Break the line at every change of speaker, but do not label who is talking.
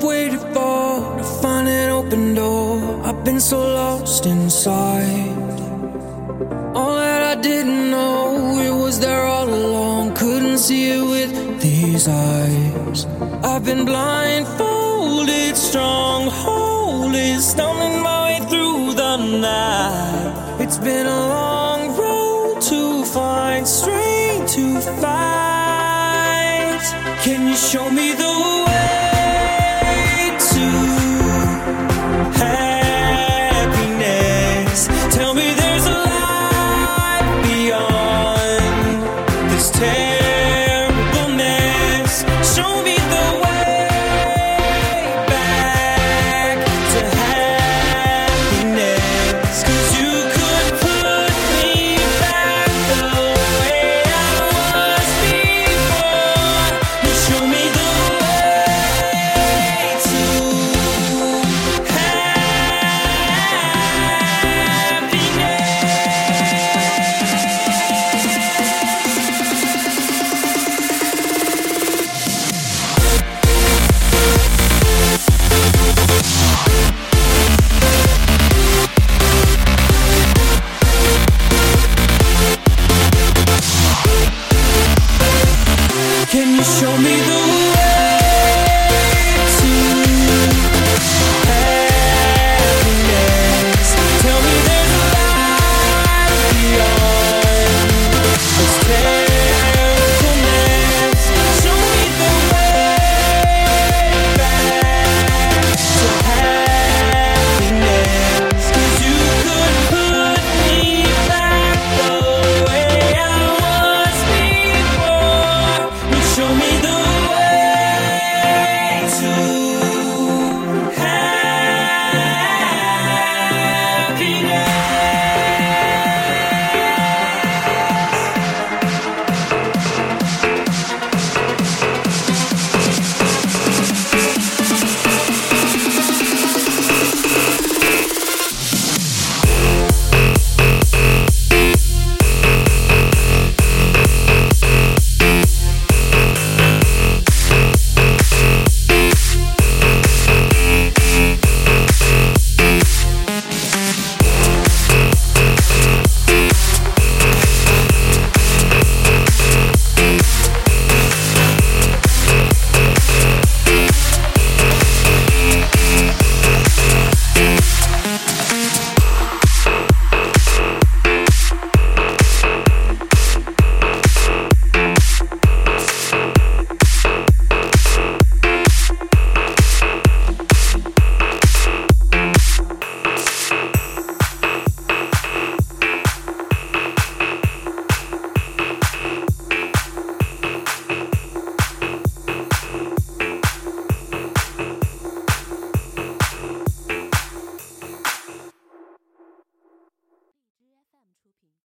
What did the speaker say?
I've waited for to find an open door. I've been so lost inside. All that I didn't know, it was there all along. Couldn't see it with these eyes. I've been blindfolded, strong, strongholded, stumbling my way through the night. It's been a long road to find strength to fight. Can you show me the way? yeah.